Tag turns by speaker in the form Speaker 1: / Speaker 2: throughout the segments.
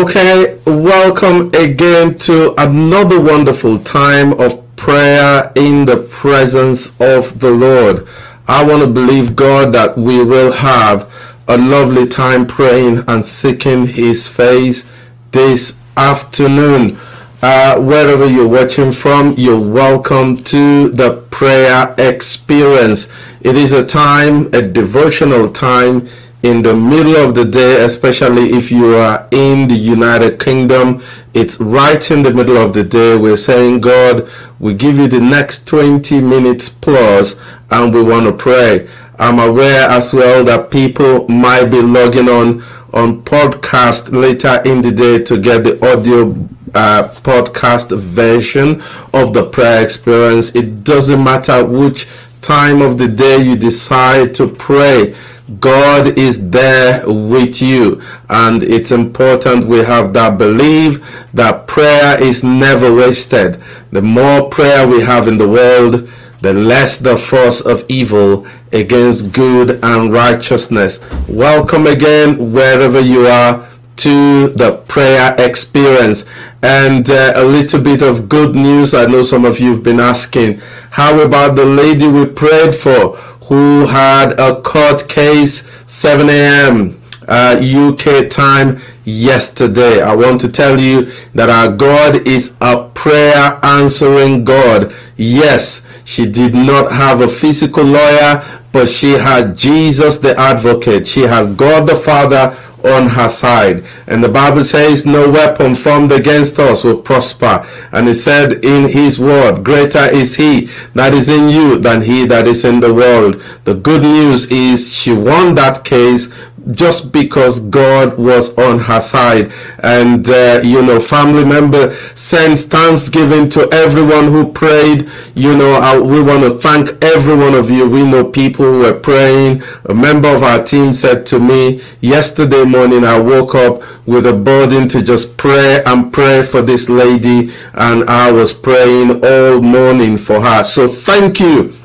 Speaker 1: Okay, welcome again to another wonderful time of prayer in the presence of the Lord. I want to believe God that we will have a lovely time praying and seeking His face this afternoon. Uh, wherever you're watching from, you're welcome to the prayer experience. It is a time, a devotional time in the middle of the day, especially if you are in the United Kingdom. It's right in the middle of the day. We're saying, God, we give you the next 20 minutes plus, and we want to pray. I'm aware as well that people might be logging on on podcast later in the day to get the audio uh, podcast version of the prayer experience. It doesn't matter which time of the day you decide to pray. God is there with you, and it's important we have that belief that prayer is never wasted. The more prayer we have in the world, the less the force of evil against good and righteousness. Welcome again, wherever you are, to the prayer experience. And uh, a little bit of good news. I know some of you have been asking, how about the lady we prayed for who had a court case 7 a.m. Uh, UK time yesterday? I want to tell you that our God is a prayer answering God. Yes, she did not have a physical lawyer, but she had Jesus the advocate. She had God the Father on her side. And the Bible says, No weapon formed against us will prosper. And it said in his word, Greater is he that is in you than he that is in the world. The good news is she won that case just because God was on her side. And, uh, you know, family member sends thanksgiving to everyone who prayed. You know, I, we want to thank every one of you. We know people were praying. A member of our team said to me yesterday morning, I woke up with a burden to just pray and pray for this lady. And I was praying all morning for her. So thank you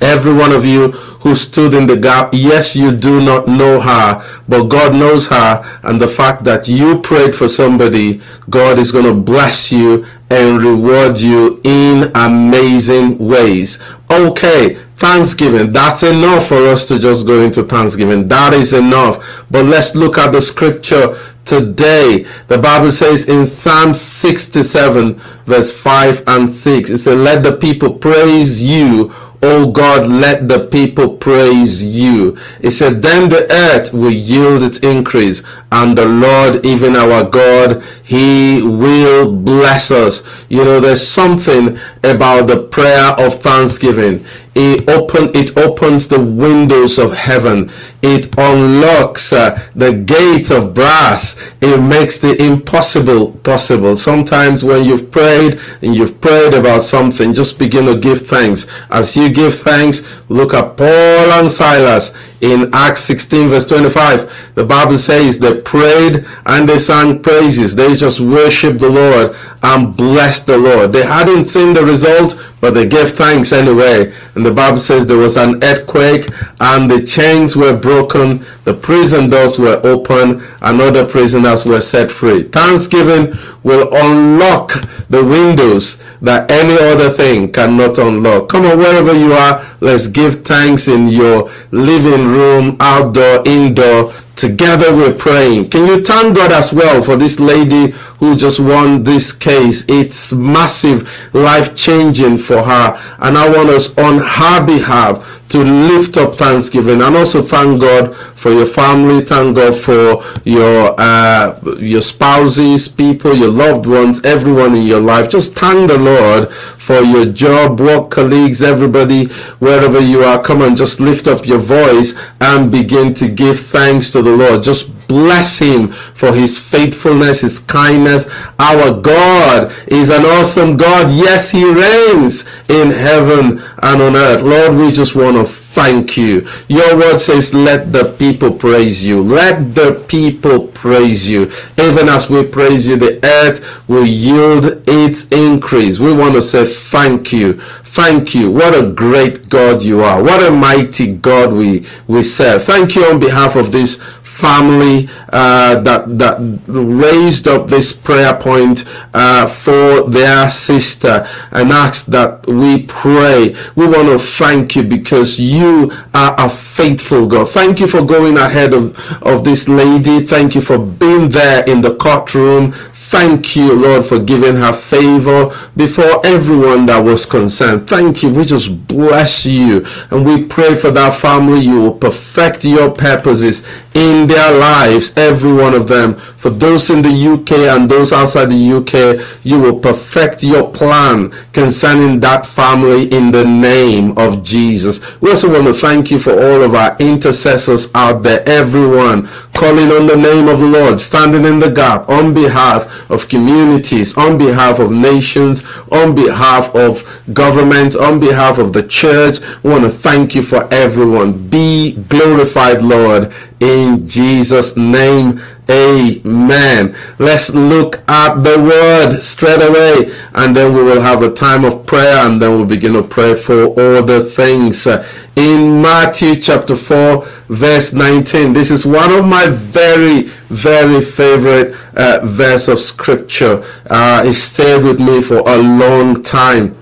Speaker 1: every one of you who stood in the gap yes you do not know her but god knows her and the fact that you prayed for somebody god is going to bless you and reward you in amazing ways okay thanksgiving that's enough for us to just go into thanksgiving that is enough but let's look at the scripture today. The Bible says in Psalm 67, verse 5 and 6, it says, Let the people praise you. O God, let the people praise you. It said, Then the earth will yield its increase, and the Lord, even our God, He will bless us. You know, there's something about the prayer of thanksgiving. It open it opens the windows of heaven. It unlocks uh, the gates of brass. It makes the impossible possible. Sometimes when you've prayed and you've prayed about something, just begin to give thanks. As you give thanks, look at Paul and Silas in Acts 16 verse 25. The Bible says they prayed and they sang praises. They just worshiped the Lord and blessed the Lord. They hadn't seen the result, but they gave thanks anyway. And the Bible says there was an earthquake and the chains were broken, the prison doors were open, and other prisoners were set free. Thanksgiving will unlock the windows that any other thing cannot unlock. Come on, wherever you are, let's give thanks in your living room, outdoor, indoor. Together we're praying. Can you thank God as well for this lady who just won this case? It's massive, life changing for her. And I want us on her behalf to lift up thanksgiving and also thank God for your family. Thank God for your uh, your spouses, people, your loved ones, everyone in your life. Just thank the Lord for your job, work colleagues, everybody, wherever you are. Come and just lift up your voice and begin to give thanks to the Lord. Just bless him for his faithfulness, his kindness. Our God is an awesome God. Yes, he reigns in heaven and on earth. Lord, we just want to thank you. Your word says, let the people praise you. Let the people praise you. Even as we praise you, the earth will yield its increase. We want to say thank you. Thank you. What a great God you are. What a mighty God we, we serve. Thank you on behalf of this family uh, that that raised up this prayer point uh, for their sister and asked that we pray. We want to thank you because you are a faithful God. Thank you for going ahead of, of this lady. Thank you for being there in the courtroom. Thank you, Lord, for giving her favor before everyone that was concerned. Thank you. We just bless you. And we pray for that family. You will perfect your purposes in their lives, every one of them. For those in the UK and those outside the UK, you will perfect your plan concerning that family in the name of Jesus. We also want to thank you for all of our intercessors out there, everyone calling on the name of the Lord, standing in the gap on behalf of communities, on behalf of nations, on behalf of governments, on behalf of the church. We want to thank you for everyone. Be glorified, Lord, in Jesus' name. Amen. Let's look at the word straight away and then we will have a time of prayer and then we'll begin to pray for all the things. In Matthew chapter 4, verse 19, this is one of my very, very favorite uh, verse of scripture. Uh, it stayed with me for a long time.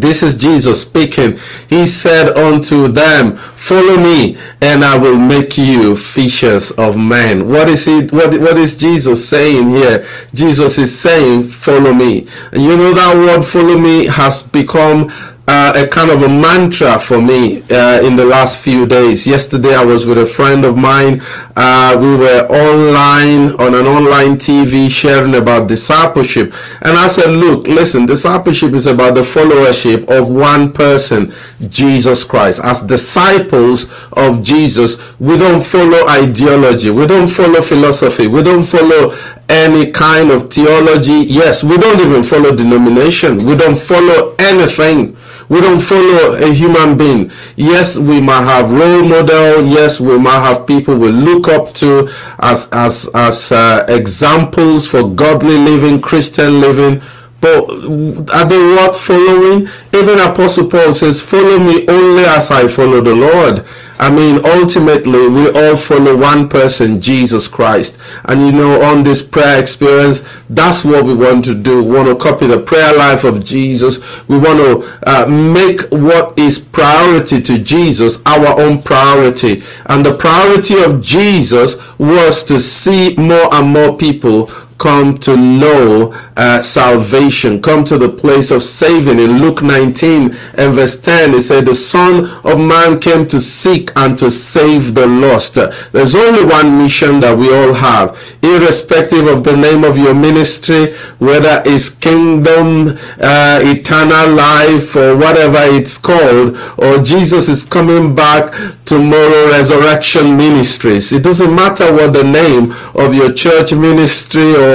Speaker 1: This is Jesus speaking. He said unto them, Follow me, and I will make you fishers of men. What is it? What, what is Jesus saying here? Jesus is saying, Follow me. And you know that word follow me has become uh, a kind of a mantra for me uh, in the last few days. Yesterday, I was with a friend of mine. Uh, we were online on an online TV sharing about discipleship. And I said, Look, listen, discipleship is about the followership of one person, Jesus Christ. As disciples of Jesus, we don't follow ideology, we don't follow philosophy, we don't follow any kind of theology. Yes, we don't even follow denomination, we don't follow anything we don't follow a human being. Yes, we might have role model. Yes, we might have people we look up to as as as uh, examples for godly living, Christian living. But are they worth following? Even Apostle Paul says, "Follow me only as I follow the Lord." I mean, ultimately, we all follow one person, Jesus Christ. And you know, on this prayer experience, that's what we want to do. We want to copy the prayer life of Jesus. We want to uh, make what is priority to Jesus our own priority. And the priority of Jesus was to see more and more people come to know uh, salvation, come to the place of saving. In Luke 19 and verse 10, it said, The Son of Man came to seek and to save the lost. There's only one mission that we all have, irrespective of the name of your ministry, whether it's kingdom, uh, eternal life, or whatever it's called, or Jesus is coming back tomorrow, resurrection ministries. It doesn't matter what the name of your church ministry or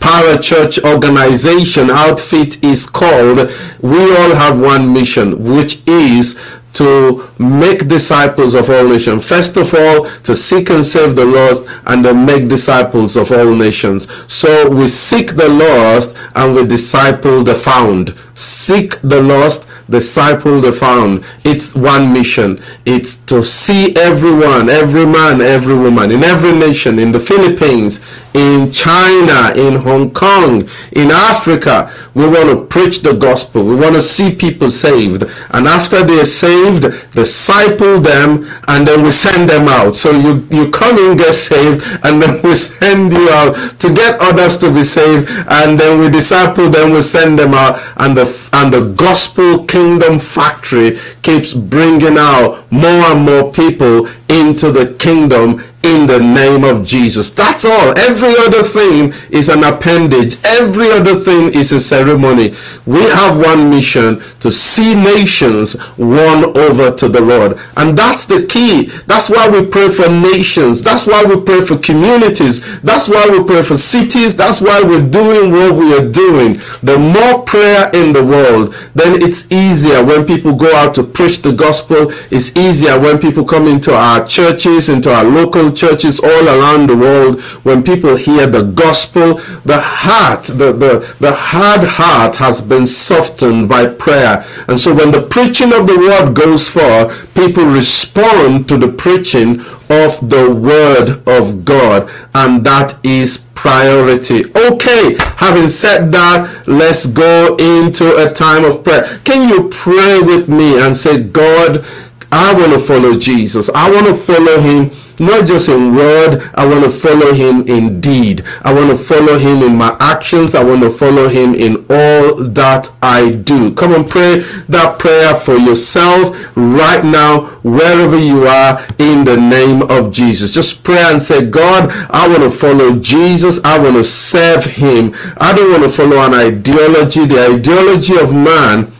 Speaker 1: parachurch organization outfit is called. We all have one mission, which is to make disciples of all nations. First of all, to seek and save the lost and then make disciples of all nations. So we seek the lost and we disciple the found. Seek the lost, disciple the found. It's one mission. It's to see everyone, every man, every woman, in every nation, in the Philippines, in China, in Hong Kong, in Africa. We want to preach the gospel. We want to see people saved. And after they're saved, disciple them and then we send them out. So you, you come in, get saved, and then we send you out to get others to be saved. And then we disciple them, we send them out. And the, and the gospel kingdom factory keeps bringing out more and more people into the kingdom in the name of Jesus. That's all. Every other thing is an appendage. Every other thing is a ceremony. We have one mission to see nations won over to the Lord. And that's the key. That's why we pray for nations. That's why we pray for communities. That's why we pray for cities. That's why we're doing what we are doing. The more prayer in the world, then it's easier when people go out to preach the gospel. It's easier when people come into our churches, into our local churches all around the world, when people hear the gospel, the heart, the, the, the hard heart has been softened by prayer. And so when the preaching of the word goes forth, people respond to the preaching of the word of God. And that is priority. Okay, having said that, let's go into a time of prayer. Can you pray with me and say, God, I want to follow Jesus. I want to follow him not just in word. I want to follow him in deed. I want to follow him in my actions. I want to follow him in all that I do. Come and pray that prayer for yourself right now, wherever you are, in the name of Jesus. Just pray and say, God, I want to follow Jesus. I want to serve him. I don't want to follow an ideology, the ideology of man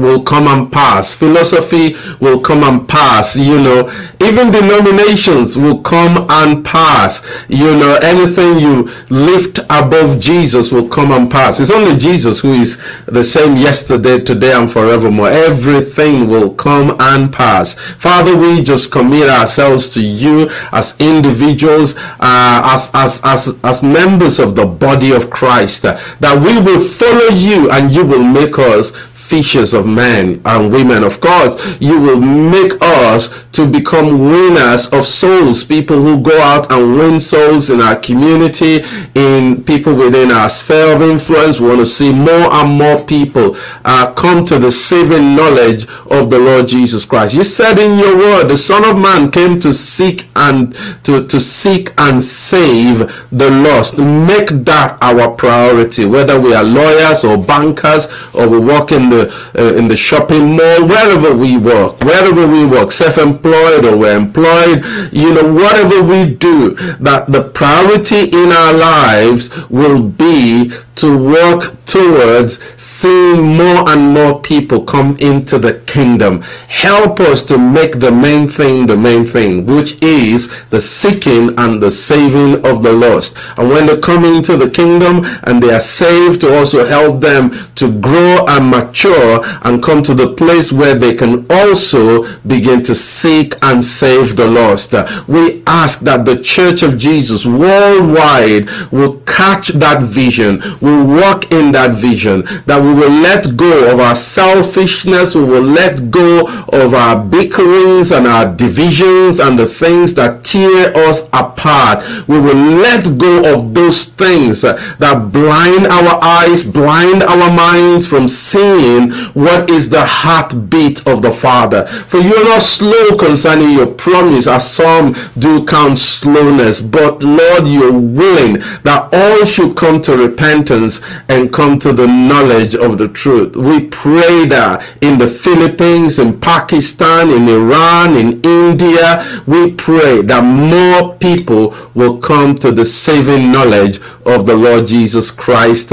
Speaker 1: will come and pass. Philosophy will come and pass. You know, even denominations will come and pass. You know, anything you lift above Jesus will come and pass. It's only Jesus who is the same yesterday, today, and forevermore. Everything will come and pass. Father, we just commit ourselves to you as individuals, uh, as, as, as, as members of the body of Christ, uh, that we will follow you and you will make us fishers of men and women of God. You will make us to become winners of souls, people who go out and win souls in our community, in people within our sphere of influence. We want to see more and more people uh, come to the saving knowledge of the Lord Jesus Christ. You said in your word, the Son of Man came to seek and to, to seek and save the lost. Make that our priority, whether we are lawyers or bankers or we work in the uh, in the shopping mall, wherever we work, wherever we work, self-employed or we're employed, you know, whatever we do, that the priority in our lives will be to work towards seeing more and more people come into the kingdom. Help us to make the main thing the main thing, which is the seeking and the saving of the lost. And when they come into the kingdom and they are saved, to also help them to grow and mature and come to the place where they can also begin to seek and save the lost. We ask that the Church of Jesus worldwide will catch that vision, will walk in that vision, that we will let go of our selfishness, we will let go of our bickerings and our divisions and the things that tear us apart. We will let go of those things that blind our eyes, blind our minds from seeing what is the heartbeat of the Father. For you are not slow concerning your promise, as some do count slowness, but Lord, you're willing that all should come to repentance and come to the knowledge of the truth. We pray that in the Philippines, in Pakistan, in Iran, in India, we pray that more people will come to the saving knowledge of the Lord Jesus Christ.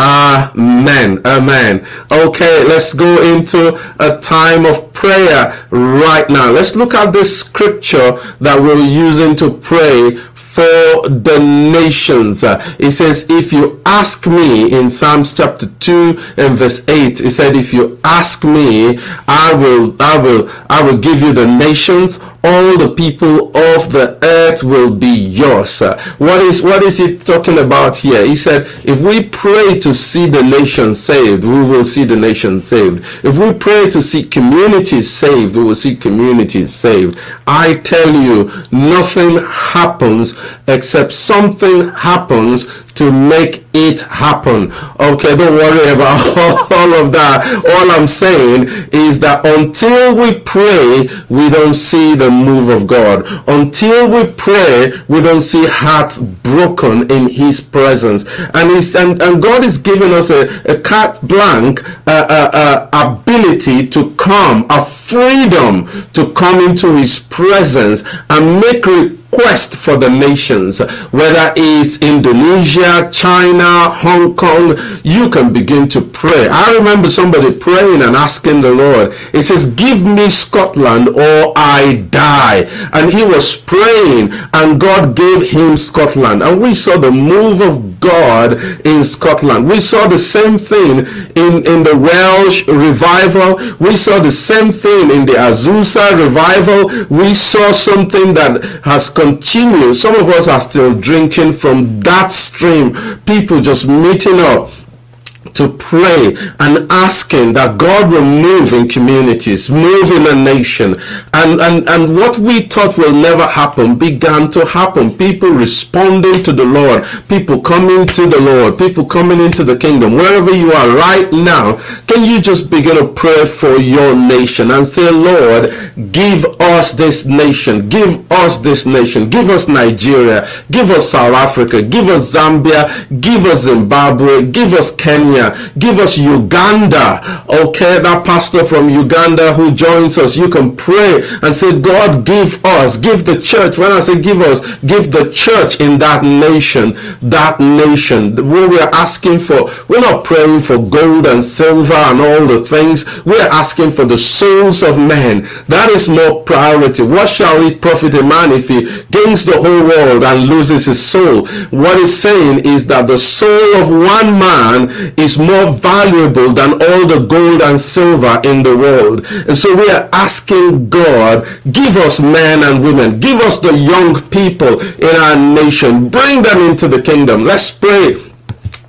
Speaker 1: Amen. Amen. Okay, let's go into a time of prayer right now. Let's look at this scripture that we're using to pray for the nations. It says, if you ask me in Psalms chapter 2 and verse 8, it said, if you ask me, I will, I will, I will give you the nations all the people of the earth will be yours. What is what is he talking about here? He said, if we pray to see the nation saved, we will see the nation saved. If we pray to see communities saved, we will see communities saved. I tell you, nothing happens except something happens to make it happen. Okay, don't worry about all of that. All I'm saying is that until we pray, we don't see the move of God. Until we pray, we don't see hearts broken in His presence. And and, and God is giving us a, a carte blanche uh, ability to come, a freedom to come into His presence and make quest for the nations, whether it's Indonesia, China, Hong Kong, you can begin to pray. I remember somebody praying and asking the Lord, He says, Give me Scotland or I die. And he was praying, and God gave him Scotland. And we saw the move of God in Scotland. We saw the same thing in, in the Welsh revival. We saw the same thing in the Azusa revival. We saw something that has continued. Some of us are still drinking from that stream. People just meeting up to pray and asking that God will move in communities, move in a nation. And, and, and what we thought will never happen began to happen. People responding to the Lord, people coming to the Lord, people coming into the kingdom. Wherever you are right now, can you just begin to pray for your nation and say, Lord, give us this nation, give us this nation, give us Nigeria, give us South Africa, give us Zambia, give us Zimbabwe, give us Kenya, Give us Uganda. Okay, that pastor from Uganda who joins us, you can pray and say, God, give us, give the church. When I say give us, give the church in that nation, that nation. What we're asking for, we're not praying for gold and silver and all the things. We're asking for the souls of men. That is more priority. What shall it profit a man if he gains the whole world and loses his soul? What he's saying is that the soul of one man is more valuable than all the gold and silver in the world. And so we are asking God, give us men and women, give us the young people in our nation, bring them into the kingdom. Let's pray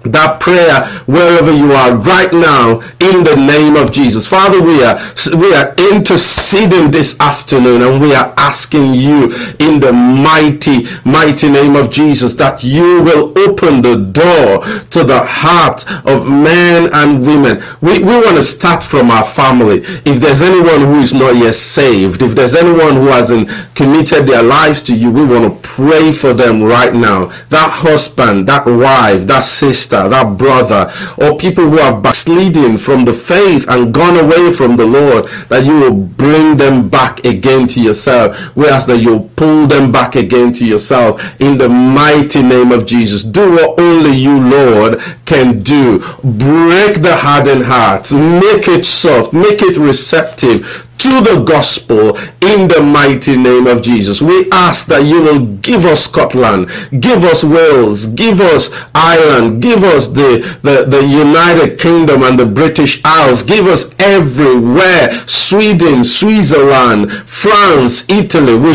Speaker 1: that prayer wherever you are right now in the name of Jesus. Father, we are we are interceding this afternoon and we are asking you in the mighty mighty name of Jesus that you will open the door to the heart of men and women. We we want to start from our family. If there's anyone who is not yet saved, if there's anyone who hasn't committed their lives to you, we want to pray for them right now. That husband, that wife, that sister sister, that brother, or people who have backslidden from the faith and gone away from the Lord, that you will bring them back again to yourself, whereas that you'll pull them back again to yourself in the mighty name of Jesus. Do what only you, Lord, can do. Break the hardened heart, make it soft, make it receptive to the gospel in the mighty name of Jesus. We ask that you will give us Scotland, give us Wales, give us Ireland, give us the, the, the United Kingdom and the British Isles, give us everywhere, Sweden, Switzerland, France, Italy. We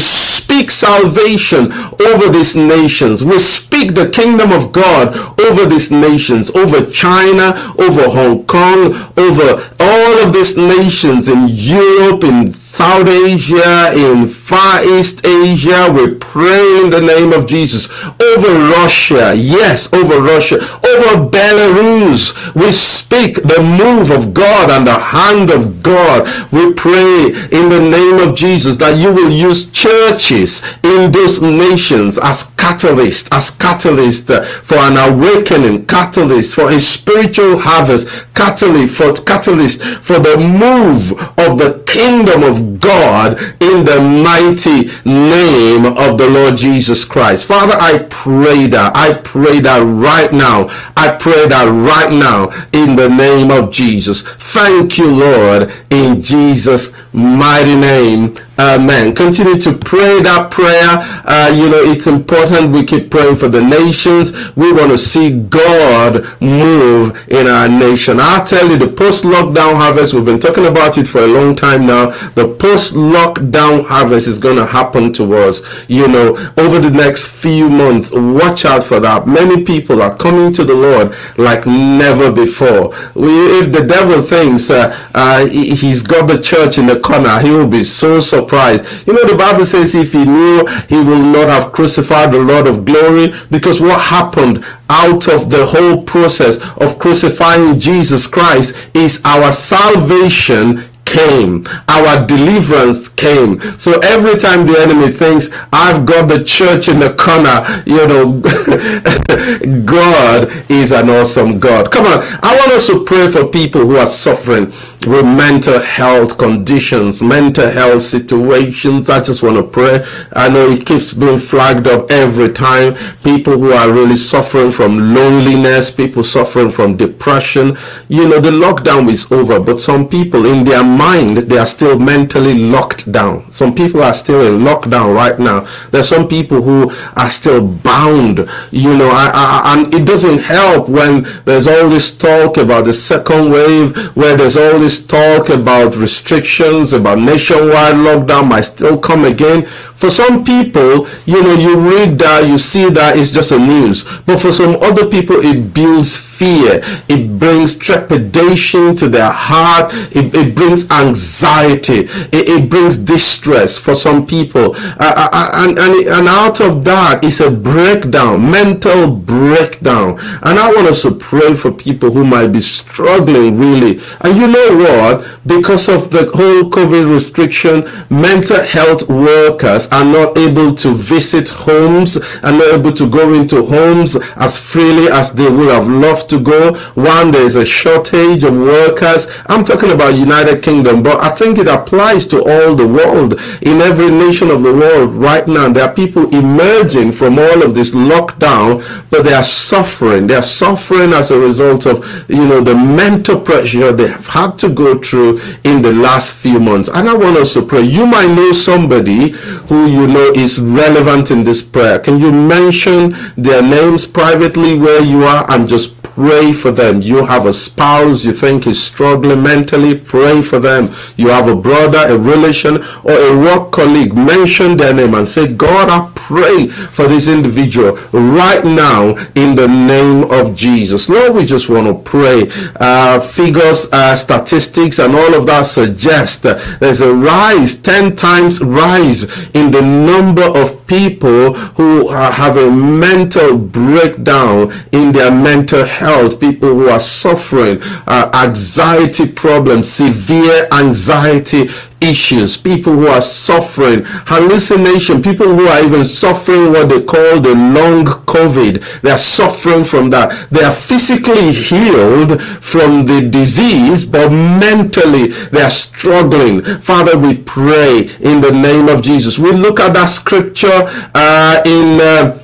Speaker 1: speak salvation over these nations. We speak the kingdom of God over these nations, over China, over Hong Kong, over all of these nations in Europe, in South Asia, in Far East Asia. We pray in the name of Jesus over Russia. Yes, over Russia, over Belarus. We speak the move of God and the hand of God. We pray in the name of Jesus that you will use churches in those nations as catalyst, as catalyst for an awakening, catalyst for a spiritual harvest, catalyst for catalyst for the move of the kingdom of God in the mighty name of the Lord Jesus Christ. Father, I pray that. I pray that right now. I pray that right now in the name of Jesus. Thank you, Lord, in Jesus' mighty name. Amen. Continue to pray that prayer. Uh, you know, it's important we keep praying for the nations. We want to see God move in our nation. I'll tell you, the post lockdown harvest, we've been talking about it for a long time now. The post lockdown harvest is going to happen to us, you know, over the next few months. Watch out for that. Many people are coming to the Lord like never before. We, if the devil thinks uh, uh, he's got the church in the corner, he will be so surprised. You know, the Bible says if he knew, he will not have crucified the Lord of glory because what happened out of the whole process of crucifying Jesus Christ is our salvation came. Our deliverance came. So every time the enemy thinks, I've got the church in the corner, you know, God is an awesome God. Come on. I want us to pray for people who are suffering with mental health conditions, mental health situations. I just want to pray. I know it keeps being flagged up every time. People who are really suffering from loneliness, people suffering from depression. You know, the lockdown is over, but some people in their mind, they are still mentally locked down. Some people are still in lockdown right now. There's some people who are still bound, you know, I, I, and it doesn't help when there's all this talk about the second wave, where there's all this talk about restrictions, about nationwide lockdown might still come again. For some people, you know, you read that, you see that it's just a news. But for some other people, it builds fear. It brings trepidation to their heart. It, it brings anxiety. It, it, brings distress for some people. Uh, uh, uh and, and, and out of that is a breakdown, mental breakdown. And I want us to pray for people who might be struggling really. And you know what? Because of the whole COVID restriction, mental health workers are not able to visit homes, are not able to go into homes as freely as they would have loved to go. One, there is a shortage of workers. I'm talking about United Kingdom, but I think it applies to all the world. In every nation of the world right now, there are people emerging from all of this lockdown, but they are suffering. They are suffering as a result of, you know, the mental pressure they have had to go through in the last few months. And I want us to pray. You might know somebody who you know is relevant in this prayer? Can you mention their names privately where you are and just pray for them. You have a spouse you think is struggling mentally, pray for them. You have a brother, a relation, or a work colleague, mention their name and say, God, I pray for this individual right now in the name of Jesus. Lord, we just want to pray. Uh, figures, uh, statistics, and all of that suggest there's a rise, 10 times rise in the number of people who have a mental breakdown in their mental health health, people who are suffering uh, anxiety problems, severe anxiety issues, people who are suffering hallucination, people who are even suffering what they call the long COVID. They are suffering from that. They are physically healed from the disease, but mentally they are struggling. Father, we pray in the name of Jesus. We look at that scripture uh, in. Uh,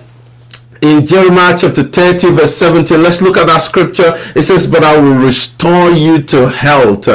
Speaker 1: in Jeremiah chapter 30 verse 17 let's look at that scripture. It says but I will restore you to health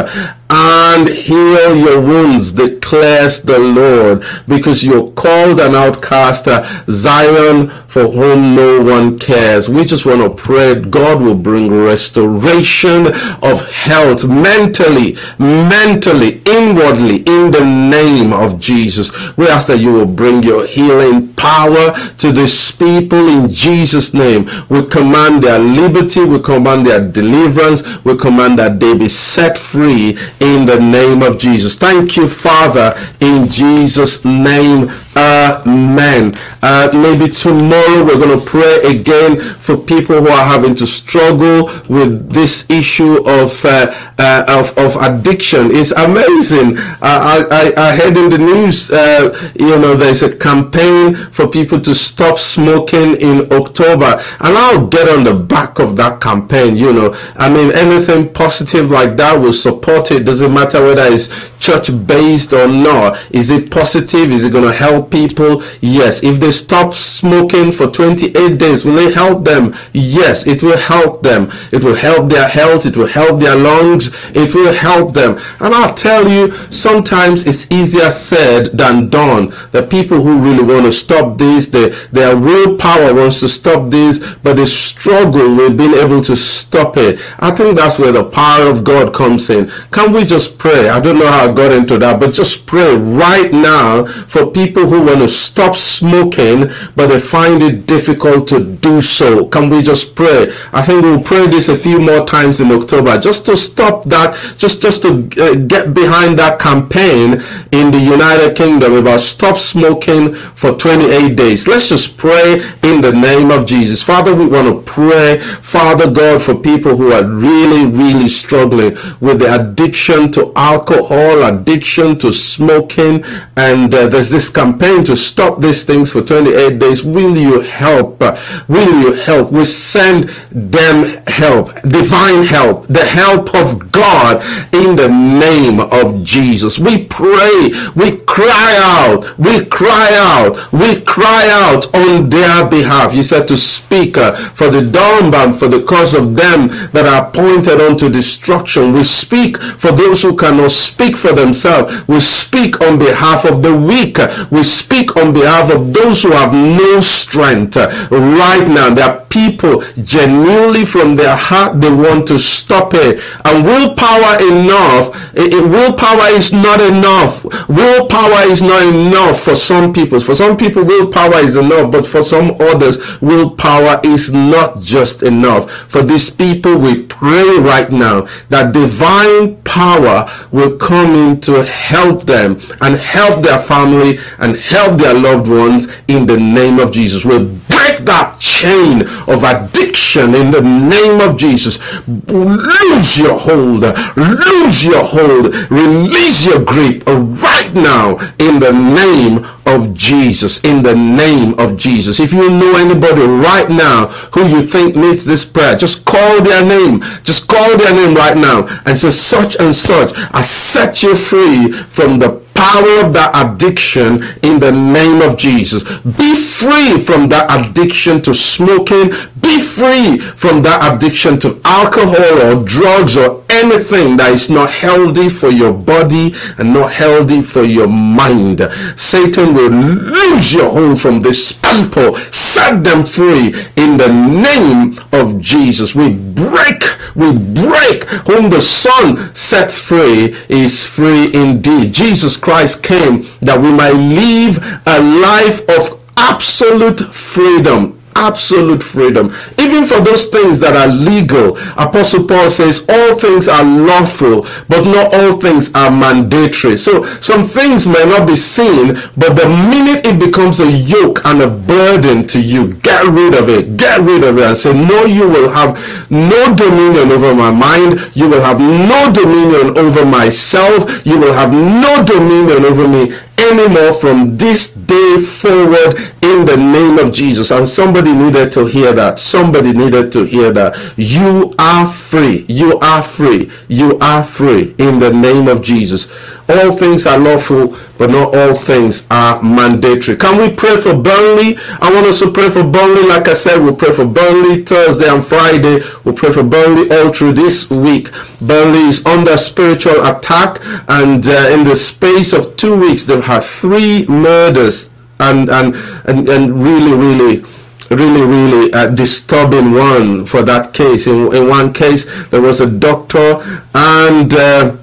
Speaker 1: and heal your wounds, declares the Lord, because you're called an outcast, Zion, for whom no one cares. We just want to pray God will bring restoration of health mentally, mentally, inwardly, in the name of Jesus. We ask that you will bring your healing power to these people in Jesus' name. We command their liberty, we command their deliverance, we command that they be set free in the name of Jesus. Thank you, Father, in Jesus' name. Amen. Uh, maybe tomorrow we're going to pray again for people who are having to struggle with this issue of uh, uh, of, of addiction. It's amazing. I, I, I heard in the news, uh, you know, there's a campaign for people to stop smoking in October, and I'll get on the back of that campaign. You know, I mean, anything positive like that will support it. Doesn't matter whether it's church based or not. Is it positive? Is it going to help? People? Yes. If they stop smoking for 28 days, will it help them? Yes, it will help them. It will help their health. It will help their lungs. It will help them. And I'll tell you, sometimes it's easier said than done. The people who really want to stop this, they, their willpower wants to stop this, but they struggle with being able to stop it. I think that's where the power of God comes in. Can we just pray? I don't know how I got into that, but just pray right now for people who want to stop smoking, but they find it difficult to do so. Can we just pray? I think we'll pray this a few more times in October just to stop that, just, just to uh, get behind that campaign in the United Kingdom about stop smoking for 28 days. Let's just pray in the name of Jesus. Father, we want to pray, Father God, for people who are really, really struggling with the addiction to alcohol, addiction to smoking, and uh, there's this campaign to stop these things for 28 days. Will you help? will you help? We send them help, divine help, the help of God in the name of Jesus. We pray, we cry out, we cry out, we cry out on their behalf. You said to speak uh, for the dumb and for the cause of them that are pointed unto destruction. We speak for those who cannot speak for themselves. We speak on behalf of the weak. We speak on behalf of those who have no strength. Right now, there are people genuinely from their heart they want to stop it. And willpower enough, willpower is not enough. Willpower is not enough for some people. For some people, willpower is enough, but for some others, willpower is not just enough. For these people, we pray right now that divine power will come in to help them and help their family and help their loved ones in the name of Jesus. We break that chain of addiction in the name of Jesus. Lose your hold. Lose your hold. Release your grip right now in the name of Jesus. In the name of Jesus. If you know anybody right now who you think needs this prayer, just call their name. Just call their name right now and say, such and such. I set you free from the power of that addiction in the name of Jesus. Be free from that addiction to smoking. Be free from that addiction to alcohol or drugs or anything that is not healthy for your body and not healthy for your mind. Satan will lose your hold from these people. Set them free in the name of Jesus. We break, we break whom the Son sets free is free indeed. Jesus Christ came that we might live a life of absolute freedom absolute freedom. Even for those things that are legal, Apostle Paul says all things are lawful, but not all things are mandatory. So some things may not be seen, but the minute it becomes a yoke and a burden to you, get rid of it. Get rid of it and say, No, you will have no dominion over my mind. You will have no dominion over myself. You will have no dominion over me anymore from this day forward in the name of Jesus. And somebody needed to hear that. Somebody needed to hear that. You are free. You are free. You are free in the name of Jesus. All things are lawful, but not all things are mandatory. Can we pray for Burnley? I want us to pray for Burnley. Like I said, we'll pray for Burnley Thursday and Friday. We'll pray for Burnley all through this week. Burnley is under spiritual attack, and uh, in the space of two weeks, they've had three murders and and and, and really, really really really uh, disturbing one for that case in, in one case there was a doctor and uh,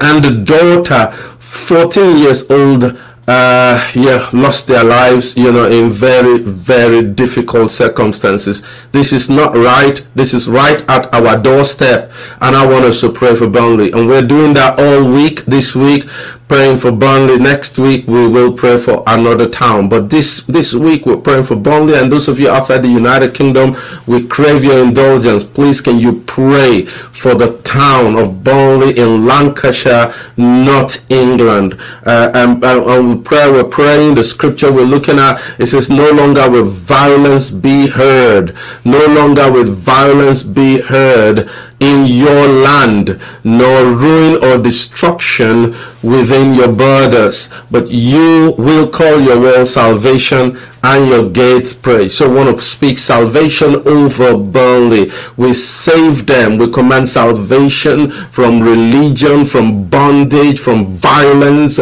Speaker 1: and the daughter 14 years old uh, yeah, lost their lives, you know, in very, very difficult circumstances. This is not right. This is right at our doorstep. And I want us to pray for Burnley. And we're doing that all week this week praying for Burnley. Next week we will pray for another town. But this this week we're praying for Burnley. And those of you outside the United Kingdom, we crave your indulgence. Please can you pray for the town of Burnley in Lancashire, not England. Uh, and, and, we pray, we're praying the scripture we're looking at. It says, no longer will violence be heard. No longer will violence be heard in your land, nor ruin or destruction within your borders, but you will call your wall salvation and your gates praise. So I want to speak salvation over Burnley. We save them. We command salvation from religion, from bondage, from violence.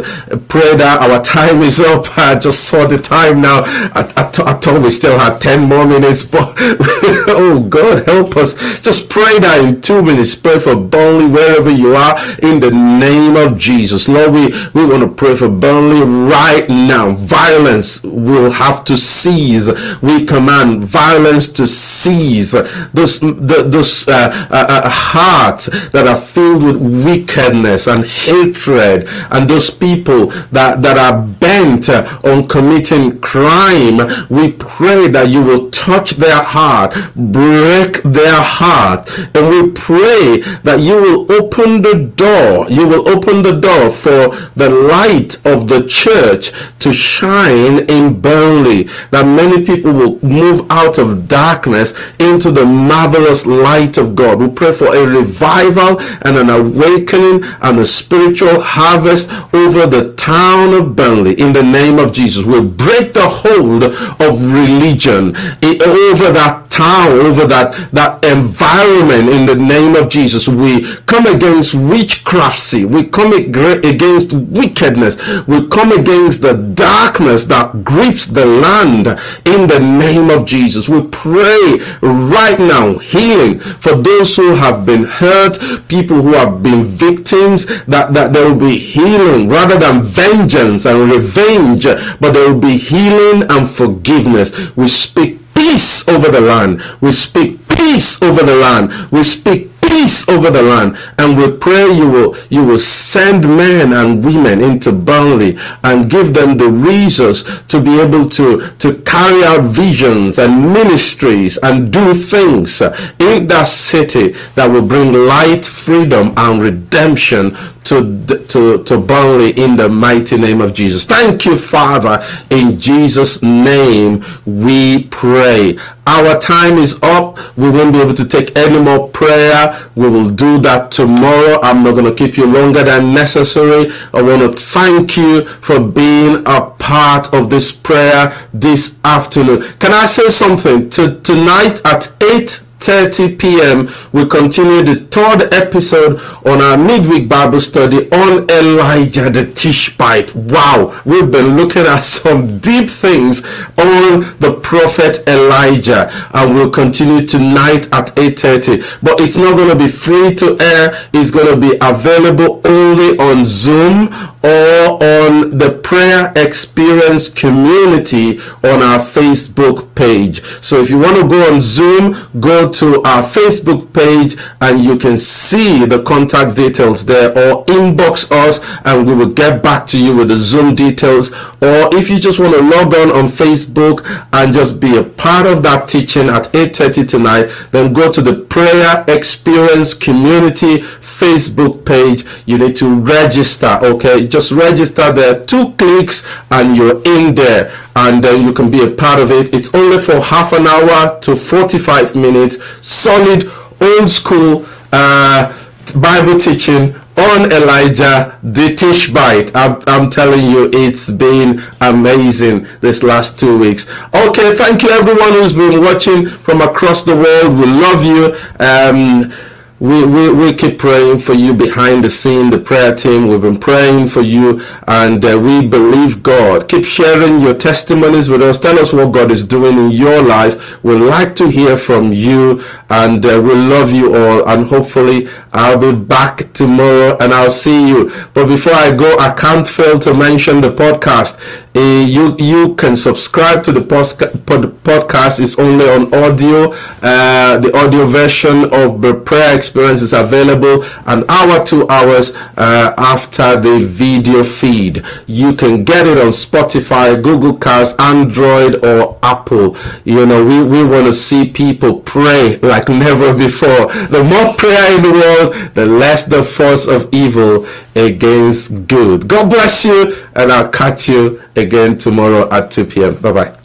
Speaker 1: Pray that our time is up. I just saw the time now. I, I, I thought we still had 10 more minutes, but oh God, help us. Just pray that in two minutes. Pray for Burnley wherever you are in the name of Jesus. Lord, we, we want to pray for Burnley right now. Violence will have to cease. We command violence to cease. Those, the, those uh, uh, uh, hearts that are filled with wickedness and hatred, and those people that, that are bent on committing crime, we pray that you will touch their heart, break their heart, and we pray that you will open the door. You will open the door for the light of the church to shine in Burnley that many people will move out of darkness into the marvelous light of God. We pray for a revival and an awakening and a spiritual harvest over the town of Burnley in the name of Jesus. We break the hold of religion over that town, over that, that environment in the name of Jesus. We come against witchcrafty. We come against wickedness. We come against the darkness that grips the land in the name of Jesus. We pray right now healing for those who have been hurt, people who have been victims, that, that there will be healing rather than vengeance and revenge, but there will be healing and forgiveness. We speak peace over the land. We speak peace over the land. We speak peace over the land. And we pray you will you will send men and women into Burnley and give them the resources to be able to to carry out visions and ministries and do things in that city that will bring light freedom and redemption to, to, to Burnley in the mighty name of Jesus. Thank you, Father. In Jesus' name we pray. Our time is up. We won't be able to take any more prayer. We will do that tomorrow. I'm not going to keep you longer than necessary. I want to thank you for being a part of this prayer this afternoon. Can I say something? To, tonight at 8 30 p.m. we continue the third episode on our midweek Bible study on Elijah the Tishbite. Wow, we've been looking at some deep things on the prophet Elijah and we'll continue tonight at 8:30. But it's not going to be free to air. It's going to be available only on Zoom or on the prayer experience community on our Facebook page. So if you want to go on Zoom, go to our Facebook page and you can see the contact details there or inbox us and we will get back to you with the Zoom details. Or if you just want to log on on Facebook and just be a part of that teaching at 8.30 tonight, then go to the prayer experience community Facebook page. You need to register. Okay. Just register there. Two clicks and you're in there and then you can be a part of it. It's only for half an hour to 45 minutes. Solid, old school uh, Bible teaching on Elijah the Tishbite. I'm, I'm telling you, it's been amazing this last two weeks. Okay, thank you everyone who's been watching from across the world. We love you. Um, we, we, we keep praying for you behind the scene, the prayer team. We've been praying for you and uh, we believe God. Keep sharing your testimonies with us. Tell us what God is doing in your life. We'd like to hear from you and uh, we love you all. And hopefully I'll be back tomorrow and I'll see you. But before I go, I can't fail to mention the podcast. Uh, you you can subscribe to the podcast. It's only on audio. Uh, the audio version of the prayer experience is available an hour, two hours uh, after the video feed. You can get it on Spotify, Google Cast, Android, or Apple. You know, we, we want to see people pray like never before. The more prayer in the world, the less the force of evil against good. God bless you, and I'll catch you again tomorrow at 2 p.m. Bye bye.